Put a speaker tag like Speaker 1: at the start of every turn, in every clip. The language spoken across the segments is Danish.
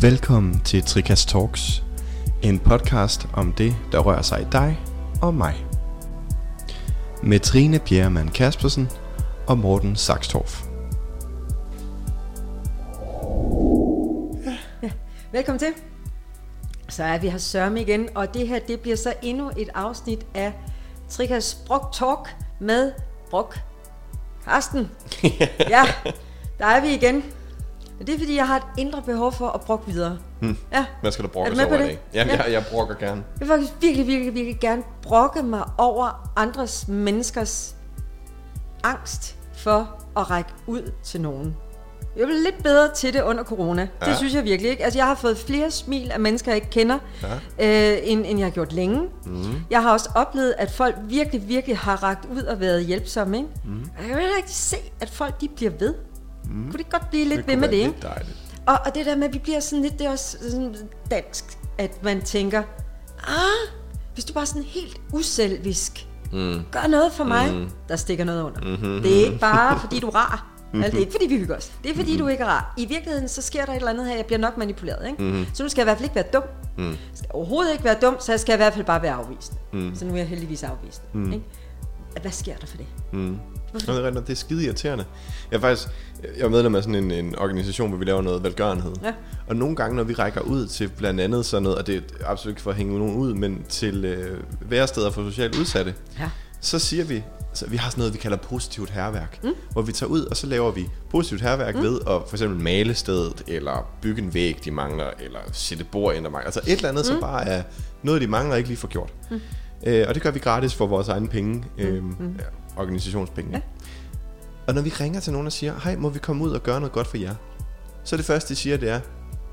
Speaker 1: Velkommen til Trikas Talks, en podcast om det, der rører sig i dig og mig. Med Trine Bjerremann Kaspersen og Morten Saxtorff.
Speaker 2: Velkommen til. Så er vi her Sørme igen, og det her det bliver så endnu et afsnit af Trikas Brok Talk med Brok Karsten. ja, der er vi igen. Og det er fordi, jeg har et indre behov for at brokke videre.
Speaker 1: Hmm.
Speaker 2: Ja.
Speaker 1: Hvad skal du brokke over i dag? Jamen,
Speaker 2: Ja.
Speaker 1: jeg, jeg brokker gerne.
Speaker 2: Jeg vil faktisk virkelig, virkelig, virkelig gerne brokke mig over andres menneskers angst for at række ud til nogen. Jeg blev lidt bedre til det under corona. Ja. Det synes jeg virkelig ikke. Altså, jeg har fået flere smil af mennesker, jeg ikke kender, ja. øh, end, end jeg har gjort længe. Mm. Jeg har også oplevet, at folk virkelig, virkelig har rakt ud og været hjælpsomme. Ikke? Mm. Og jeg kan ikke rigtig se, at folk de bliver ved. Mm. Kunne de ikke godt blive lidt ved
Speaker 1: kunne
Speaker 2: med det?
Speaker 1: lidt dejligt.
Speaker 2: Og, og det der med, at vi bliver sådan lidt, det er også sådan dansk, at man tænker, ah, hvis du bare er sådan helt uselvisk, mm. gør noget for mig, mm. der stikker noget under. Mm-hmm. Det er ikke bare, fordi du er rar. Mm-hmm. Altså, det er ikke, fordi vi hygger os. Det er, fordi mm-hmm. du ikke er rar. I virkeligheden, så sker der et eller andet her, jeg bliver nok manipuleret. Ikke? Mm-hmm. Så nu skal jeg i hvert fald ikke være dum. Mm. Jeg skal overhovedet ikke være dum, så jeg skal i hvert fald bare være afvist. Mm. Så nu er jeg heldigvis afvist. Mm. Ikke? Hvad sker der for det?
Speaker 1: Mm. Nå, det, er det er skide irriterende. Jeg er faktisk jeg er medlem af sådan en, en organisation, hvor vi laver noget velgørenhed.
Speaker 2: Ja.
Speaker 1: Og nogle gange, når vi rækker ud til blandt andet sådan noget, og det er absolut ikke for at hænge nogen ud, men til øh, væresteder for socialt udsatte,
Speaker 2: Ja.
Speaker 1: så siger vi, så vi har sådan noget, vi kalder positivt herværk, mm. hvor vi tager ud, og så laver vi positivt herværk mm. ved at for eksempel male stedet, eller bygge en væg, de mangler, eller sætte bord ind, der mangler. Altså et eller andet, mm. som bare er noget, de mangler, ikke lige får gjort. Mm. Øh, og det gør vi gratis for vores egne penge, øh, mm. ja, organisationspenge. Ja. Og når vi ringer til nogen og siger, hej, må vi komme ud og gøre noget godt for jer? Så det første, de siger, det er,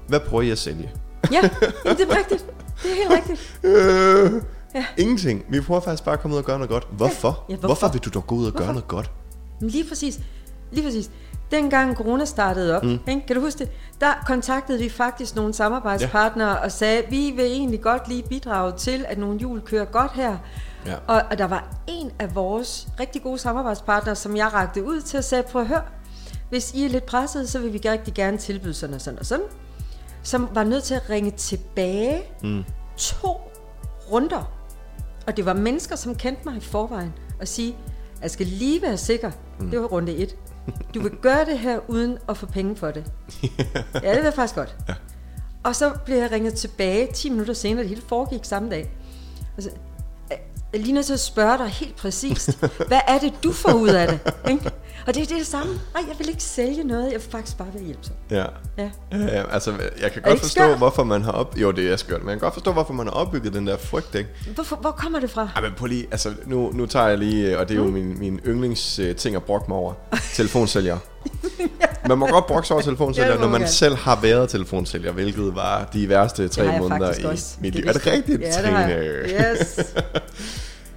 Speaker 1: hvad prøver I at sælge?
Speaker 2: Ja, det er rigtigt. Det er helt rigtigt.
Speaker 1: Øh, ja. Ingenting. Vi prøver faktisk bare at komme ud og gøre noget godt. Hvorfor?
Speaker 2: Ja,
Speaker 1: hvorfor?
Speaker 2: hvorfor?
Speaker 1: hvorfor vil du dog gå ud og gøre
Speaker 2: Hvorfor?
Speaker 1: noget godt?
Speaker 2: Lige præcis. Lige præcis. Dengang corona startede op, mm. ikke? kan du huske det? Der kontaktede vi faktisk nogle samarbejdspartnere ja. og sagde, vi vil egentlig godt lige bidrage til, at nogle jul kører godt her.
Speaker 1: Ja.
Speaker 2: Og, og der var en af vores rigtig gode samarbejdspartnere, som jeg rakte ud til at sige, prøv at høre, hvis I er lidt presset, så vil vi rigtig gerne tilbyde sådan og sådan og sådan. Som var nødt til at ringe tilbage mm. to runder. Og det var mennesker, som kendte mig i forvejen, og sige, jeg skal lige være sikker, mm. det var runde et. Du vil gøre det her uden at få penge for det. ja, det jeg faktisk godt. Ja. Og så blev jeg ringet tilbage 10 minutter senere, det hele foregik samme dag. Altså, jeg lige nødt til at spørge dig helt præcist, hvad er det, du får ud af det? Ikke? Og det er det, er det samme. Nej, jeg vil ikke sælge noget, jeg vil faktisk bare være hjælpsom.
Speaker 1: Ja.
Speaker 2: Ja.
Speaker 1: Ja, ja, altså, jeg kan godt forstå,
Speaker 2: skørt?
Speaker 1: hvorfor man har op... Jo, det er skørt, men jeg kan godt forstå, hvorfor man har opbygget den der frygt, ikke?
Speaker 2: Hvorfor, hvor kommer det fra?
Speaker 1: Ej, men prøv lige, altså, nu, nu tager jeg lige, og det er jo min, min yndlings uh, ting at brokke mig over, telefonsælger. Man må godt brokke sig over
Speaker 2: Ja,
Speaker 1: telefonsælger,
Speaker 2: det må
Speaker 1: når
Speaker 2: man gerne.
Speaker 1: selv har været telefonsælger, hvilket var de værste tre
Speaker 2: jeg
Speaker 1: måneder i
Speaker 2: også.
Speaker 1: mit liv. Er det
Speaker 2: jeg.
Speaker 1: rigtigt,
Speaker 2: Ja, det
Speaker 1: Trine?
Speaker 2: jeg. Yes.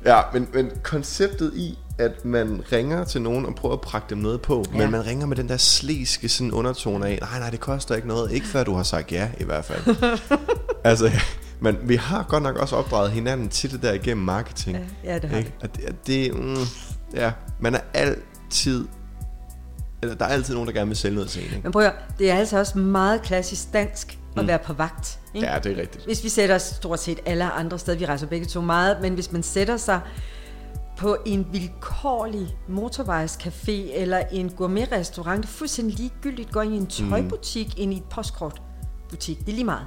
Speaker 1: Ja, men, men konceptet i, at man ringer til nogen og prøver at prakke dem noget på, ja. Men man ringer med den der sliske sådan undertone af, nej, nej, det koster ikke noget, ikke før du har sagt ja, i hvert fald. altså, men vi har godt nok også opdraget hinanden til det der igennem marketing.
Speaker 2: Ja, ja, det har
Speaker 1: ikke? Og det, og det mm, ja, man er altid, eller der er altid nogen, der gerne vil sælge noget til en, ikke?
Speaker 2: Men prøv at det er altså også meget klassisk dansk at mm. være på vagt. Ikke?
Speaker 1: Ja, det er rigtigt.
Speaker 2: Hvis vi sætter os stort set alle andre steder, vi rejser begge to meget, men hvis man sætter sig på en vilkårlig motorvejscafé eller en gourmetrestaurant, det er fuldstændig ligegyldigt, går ind i en tøjbutik, mm. ind i et postkortbutik, det er lige meget.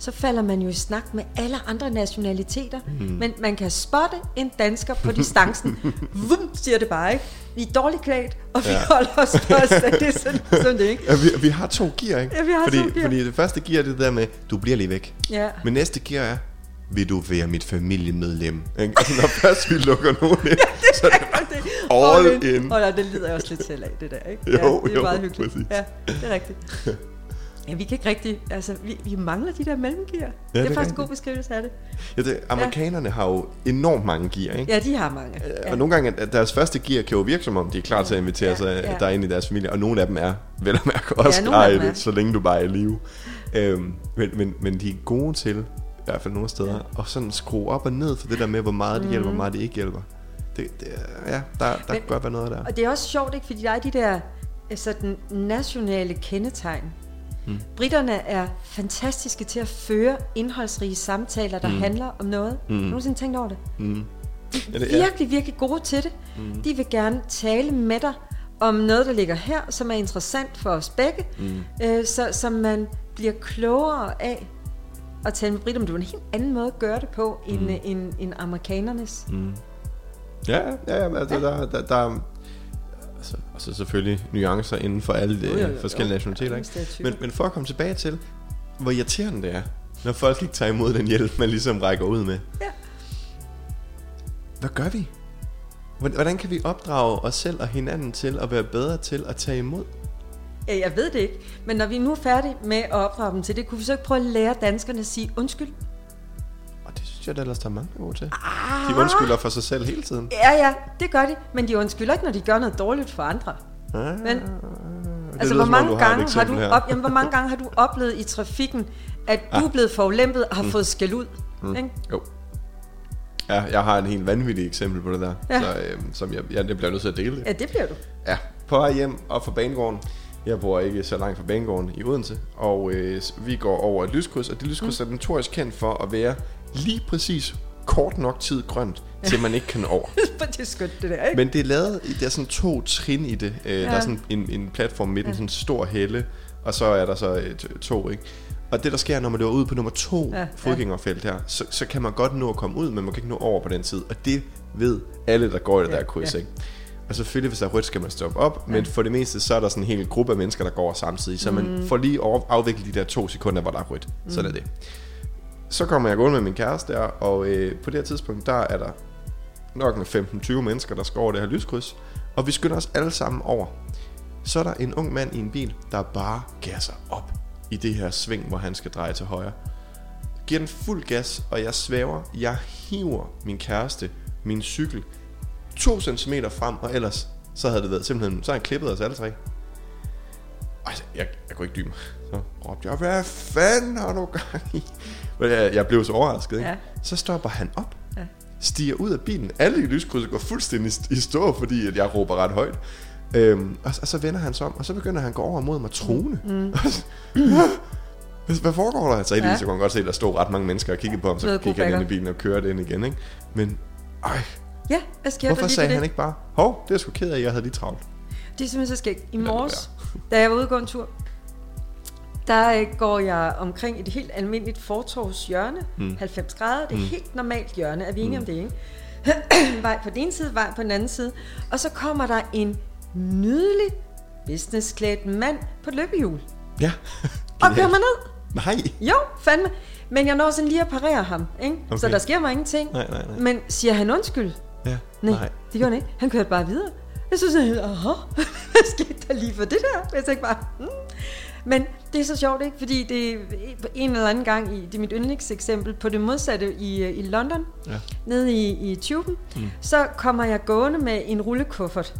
Speaker 2: Så falder man jo i snak med alle andre nationaliteter, mm. men man kan spotte en dansker på distancen. Vum, siger det bare, ikke? Vi er dårligt klædt, og vi
Speaker 1: Ja.
Speaker 2: ja. holder os fast. Det er sådan, sådan det, ikke?
Speaker 1: Ja, vi, vi har to gear, ikke?
Speaker 2: Ja, vi har
Speaker 1: fordi,
Speaker 2: to gear.
Speaker 1: Fordi det første gear er det der med, du bliver lige væk.
Speaker 2: Ja.
Speaker 1: Men næste gear er, vil du være mit familiemedlem? Ikke? Altså, når først vi lukker nogen ind, så er det all in.
Speaker 2: Og det lider jeg også lidt selv af, det der, ikke?
Speaker 1: Jo,
Speaker 2: ja, det er
Speaker 1: jo,
Speaker 2: meget hyggeligt.
Speaker 1: præcis.
Speaker 2: Ja, det er rigtigt. Ja, vi kan ikke rigtig, altså, vi, vi mangler de der mellemgear. Ja, det
Speaker 1: det
Speaker 2: er faktisk en god beskrivelse af det.
Speaker 1: Ja, det, amerikanerne har jo enormt mange gear, ikke?
Speaker 2: Ja, de har mange.
Speaker 1: Ja. Og nogle gange, deres første gear kan jo virke som om, de er klar til at invitere
Speaker 2: Ja,
Speaker 1: sig
Speaker 2: ja.
Speaker 1: der ind i deres familie. Og nogle af dem er vel at mærke også
Speaker 2: af
Speaker 1: klar i
Speaker 2: dem
Speaker 1: det, så længe du bare er i live. Øhm, men, men, men de er gode til, i hvert fald nogle steder, og sådan skrue op og ned for det der med, hvor meget det hjælper, hvor meget det ikke hjælper. Det, det, ja, der, der
Speaker 2: Men-
Speaker 1: kan godt være noget der.
Speaker 2: Og det er også sjovt, ikke? Fordi der er de der øh, sådan nationale kendetegn. Mm. Britterne er fantastiske til at føre indholdsrige samtaler, der mm. handler om noget. Mm. Har du nogensinde tænkt over det? Mm.
Speaker 1: Ja, det
Speaker 2: Virkelig, virkelig gode til det. Mm. De vil gerne tale med dig om noget, der ligger her, som er interessant for os begge, mm. øh, så, så man bliver klogere af at tale med britter, men det er en helt anden måde at gøre det på, end, mm. end, end amerikanernes. Mm.
Speaker 1: Ja, ja, ja, altså, ja. Der, der, der, altså, selvfølgelig nuancer inden for alle de jo, jo, jo, forskellige jo. nationaliteter. Ikke? Men, men for at komme tilbage til, hvor irriterende det er, når folk ikke tager imod den hjælp, man ligesom rækker ud med.
Speaker 2: Ja.
Speaker 1: Hvad gør vi? Hvordan kan vi opdrage os selv og hinanden til at være bedre til at tage imod?
Speaker 2: Jeg ved det ikke, men når vi nu er færdige med at opdrage dem til det, kunne vi så ikke prøve at lære danskerne at sige undskyld?
Speaker 1: Det synes jeg, der ellers der er mange gode til. Ah. De undskylder for sig selv hele tiden.
Speaker 2: Ja, ja, det gør de, men de undskylder ikke, når de gør noget dårligt for andre. Ah. Men, altså, hvor mange, gange har du op, jamen, hvor mange gange har du oplevet i trafikken, at du ah. er blevet forulæmpet og har mm. fået skæld ud? Mm. Ikke?
Speaker 1: Jo. Ja, jeg har en helt vanvittig eksempel på det der, ja. så, øhm, som jeg, ja, det bliver nødt til at dele det.
Speaker 2: Ja, det bliver du.
Speaker 1: Ja, på vej hjem og fra banegården. Jeg bor ikke så langt fra banegården i Odense, og øh, vi går over et lyskryds, og det lyskryds mm. er notorisk kendt for at være lige præcis kort nok tid grønt, til man ikke kan over.
Speaker 2: det er skønt, det der, ikke?
Speaker 1: Men det er lavet, der er sådan to trin i det. Øh, ja. Der er sådan en, en platform midten, ja. sådan en stor helle, og så er der så et, to, ikke? Og det der sker, når man løber ud på nummer to ja, fodgængerfelt her, så, så kan man godt nå at komme ud, men man kan ikke nå over på den tid. Og det ved alle, der går i det ja, der kryds, ja. ikke? Og selvfølgelig, hvis der er rødt, skal man stoppe op, ja. men for det meste, så er der sådan en hel gruppe af mennesker, der går samtidig, så mm. man får lige afviklet de der to sekunder, hvor der er rødt. Mm. Sådan er det. Så kommer jeg gående med min kæreste der, og øh, på det her tidspunkt, der er der nok med 15-20 mennesker, der skal over det her lyskryds, og vi skynder os alle sammen over. Så er der en ung mand i en bil, der bare gasser op i det her sving, hvor han skal dreje til højre. Giver den fuld gas, og jeg svæver. Jeg hiver min kæreste, min cykel, 2 cm frem, og ellers så havde det været simpelthen, så havde han klippet os alle tre. Ej, jeg, jeg kunne ikke dybe mig. Så råbte jeg, hvad fanden har du gang i? Jeg, jeg blev så overrasket, ikke? Ja. Så stopper han op, ja. stiger ud af bilen. Alle i lyskrydset går fuldstændig i stå, fordi at jeg råber ret højt. Øhm, og, og så vender han sig om, og så begynder han at gå over mod mig trone. Mm. Hvad foregår der? Så i ja. så kunne godt se, at der stod ret mange mennesker og kiggede på ham, så kiggede han ind i bilen og kørte ind igen. Ikke? Men, ej.
Speaker 2: Ja, hvad sker
Speaker 1: Hvorfor
Speaker 2: der
Speaker 1: lige sagde han ikke bare, hov, det er sgu ked af, jeg havde lige travlt.
Speaker 2: Det er simpelthen så skægt. I morges, da jeg var ude og gå en tur, der øh, går jeg omkring et helt almindeligt fortorvshjørne, mm. 90 grader. Det er mm. helt normalt hjørne, er vi enige mm. om det, ikke? vej på den ene side, vej på den anden side. Og så kommer der en nydelig businessklædt mand på løbehjul.
Speaker 1: Ja.
Speaker 2: og kører mig ned.
Speaker 1: Nej.
Speaker 2: Jo, fandme. Men jeg når sådan lige at parere ham, ikke? Okay. Så der sker mig ingenting.
Speaker 1: Nej, nej, nej.
Speaker 2: Men siger han undskyld?
Speaker 1: Ja.
Speaker 2: Nej, nej. det gør han ikke. Han kørte bare videre. Jeg synes, at aha, hvad skete der lige for det der? Jeg tænkte bare, hmm. Men det er så sjovt, ikke? Fordi det er en eller anden gang, i, det er mit yndlingseksempel, på det modsatte i, i London, ja. nede i, i tuben, mm. så kommer jeg gående med en rullekuffert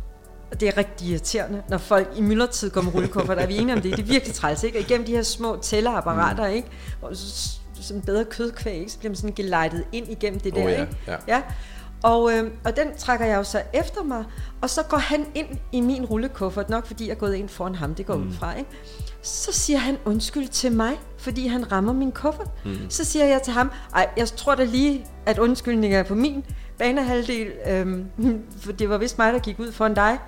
Speaker 2: og det er rigtig irriterende, når folk i myldretid går med rullekuffer, der er vi enige om det. Det er virkelig træls, ikke? Og igennem de her små tællerapparater, mm. ikke? Hvor sådan bedre kødkvæg, ikke? Så bliver man sådan gelejtet ind igennem det der,
Speaker 1: oh, ja.
Speaker 2: ikke?
Speaker 1: Ja.
Speaker 2: ja. Og, øh, og den trækker jeg jo så efter mig, og så går han ind i min rullekuffert, nok fordi jeg er gået ind foran ham, det går mm. ud fra, ikke? Så siger han undskyld til mig, fordi han rammer min kuffert. Mm. Så siger jeg til ham, ej, jeg tror da lige, at undskyldningen er på min banehalvdel, øhm, for det var vist mig, der gik ud foran dig.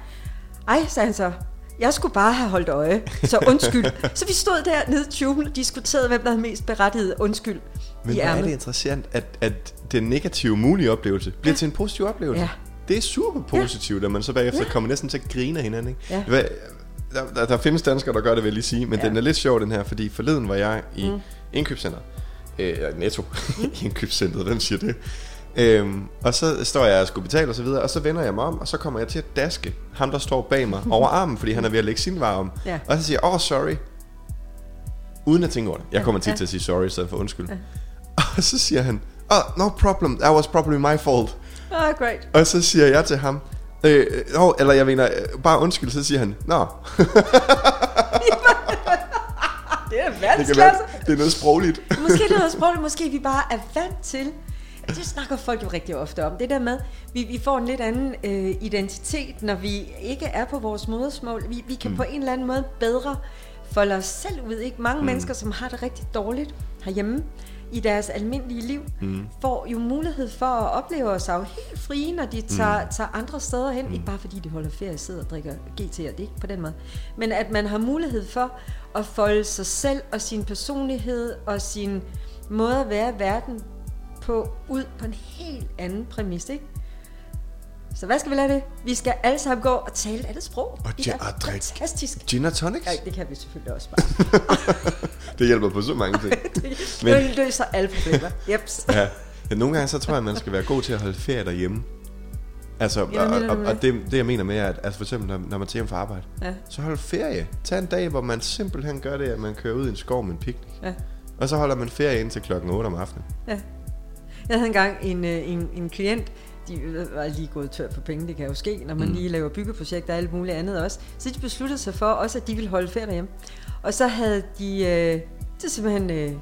Speaker 2: Ej, sagde han så, jeg skulle bare have holdt øje, så undskyld. så vi stod der nede i tuben og diskuterede, hvem der havde mest berettiget undskyld
Speaker 1: Men hvor er det interessant, at, at den negative mulige oplevelse bliver ja. til en positiv oplevelse. Ja. Det er super positivt, ja. at man så bagefter ja. kommer næsten til at grine af hinanden. Ikke? Ja. Der, der, der findes danskere, der gør det, vil jeg lige sige, men ja. den er lidt sjov, den her, fordi forleden var jeg i mm. indkøbscenter. Øh, Netto. Mm. indkøbscenteret, den siger det. Øhm, og så står jeg og skulle betale og så videre, og så vender jeg mig om, og så kommer jeg til at daske ham, der står bag mig, over armen, fordi han er ved at lægge sin varer om. Ja. Og så siger jeg, åh, oh, sorry. Uden at tænke over det. Jeg kommer tit ja. til at sige sorry, i stedet for undskyld. Ja. Og så siger han, oh, no problem, that was probably my fault.
Speaker 2: Oh, great.
Speaker 1: Og så siger jeg til ham, øh, oh, eller jeg mener, bare undskyld, så siger han, nå.
Speaker 2: det er.
Speaker 1: Det, det er noget sprogligt.
Speaker 2: måske det er noget sprogligt, måske vi bare er vant til det snakker folk jo rigtig ofte om. Det der med, vi, vi får en lidt anden øh, identitet, når vi ikke er på vores modersmål. Vi, vi kan mm. på en eller anden måde bedre folde os selv ud. Ikke? Mange mm. mennesker, som har det rigtig dårligt herhjemme i deres almindelige liv, mm. får jo mulighed for at opleve sig jo helt frie, når de tager, mm. tager andre steder hen. Mm. Ikke bare fordi de holder ferie og sidder og drikker GT, og det er ikke på den måde. Men at man har mulighed for at folde sig selv og sin personlighed og sin måde at være i verden på ud på en helt anden præmis, ikke? Så hvad skal vi lade det? Vi skal alle sammen gå og tale andet sprog.
Speaker 1: Og,
Speaker 2: det er fantastisk.
Speaker 1: Gin og tonics?
Speaker 2: Ja, det kan vi selvfølgelig også bare.
Speaker 1: det hjælper på så mange ting.
Speaker 2: Men, det løser alle problemer. Jeps.
Speaker 1: ja. ja. Nogle gange så tror jeg, at man skal være god til at holde ferie derhjemme. Altså,
Speaker 2: Ja,
Speaker 1: og, og, og det, det jeg mener med, er, at altså for eksempel, når, når man tager hjem fra arbejde,
Speaker 2: Ja.
Speaker 1: så hold ferie. Tag en dag, hvor man simpelthen gør det, at man kører ud i en skov med en picnic.
Speaker 2: Ja.
Speaker 1: Og så holder man ferie indtil klokken 8 om aftenen.
Speaker 2: Ja. Jeg havde engang en, øh, en, en klient, de var lige gået tør for penge, det kan jo ske, når man mm. lige laver byggeprojekter og alt muligt andet også. Så de besluttede sig for også, at de ville holde ferie derhjemme. Og så havde de, øh, de simpelthen øh,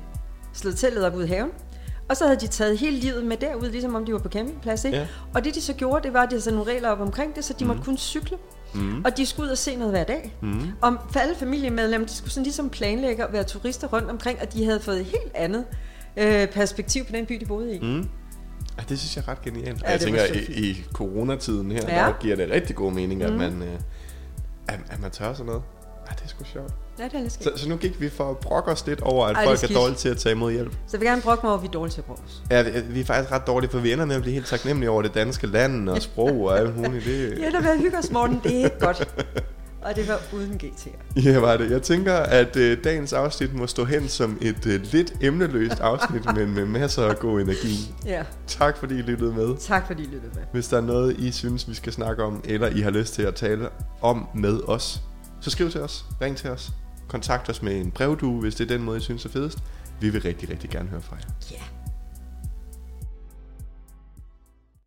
Speaker 2: slået teltet op ud i haven, og så havde de taget hele livet med derud, ligesom om de var på campingplads. Ikke?
Speaker 1: Ja.
Speaker 2: Og det de så gjorde, det var, at de havde sat nogle regler op omkring det, så de mm. måtte kun cykle.
Speaker 1: Mm.
Speaker 2: Og de skulle ud og se noget hver dag.
Speaker 1: Mm.
Speaker 2: Og for alle familiemedlemmer, de skulle sådan ligesom planlægge at være turister rundt omkring, og de havde fået et helt andet øh, perspektiv på den by, de boede i.
Speaker 1: Mm. Ja, det synes jeg er ret genialt.
Speaker 2: Ja,
Speaker 1: jeg
Speaker 2: det
Speaker 1: tænker, i, i coronatiden her,
Speaker 2: Ja.
Speaker 1: der giver det rigtig god mening, at,
Speaker 2: Mm.
Speaker 1: man, øh, at, at man tør sådan noget. Ja, det er sgu sjovt.
Speaker 2: Ja, det er lidt
Speaker 1: Så, så nu gik vi for at brokke os lidt over, at
Speaker 2: Ej, er
Speaker 1: folk er
Speaker 2: skidt.
Speaker 1: dårlige til at tage imod hjælp.
Speaker 2: Så jeg vil gerne brokke mig over, at vi er dårlige til at brokke os.
Speaker 1: Ja, vi, vi er faktisk ret dårlige, for vi ender med at blive helt taknemmelige over det danske land og sprog og alt muligt. Det,
Speaker 2: Ja, der vil hygge os, Morten. Det er ikke godt. Og det var uden GT'er.
Speaker 1: Ja, var det. Jeg tænker, at øh, dagens afsnit må stå hen som et øh, lidt emneløst afsnit, men med masser af god energi.
Speaker 2: Ja,
Speaker 1: Tak fordi I lyttede med.
Speaker 2: tak fordi I lyttede med.
Speaker 1: Hvis der er noget, I synes, vi skal snakke om, eller I har lyst til at tale om med os, så skriv til os, ring til os, kontakt os med en brevdue, hvis det er den måde, I synes er fedest. Vi vil rigtig, rigtig gerne høre fra jer.
Speaker 2: Ja.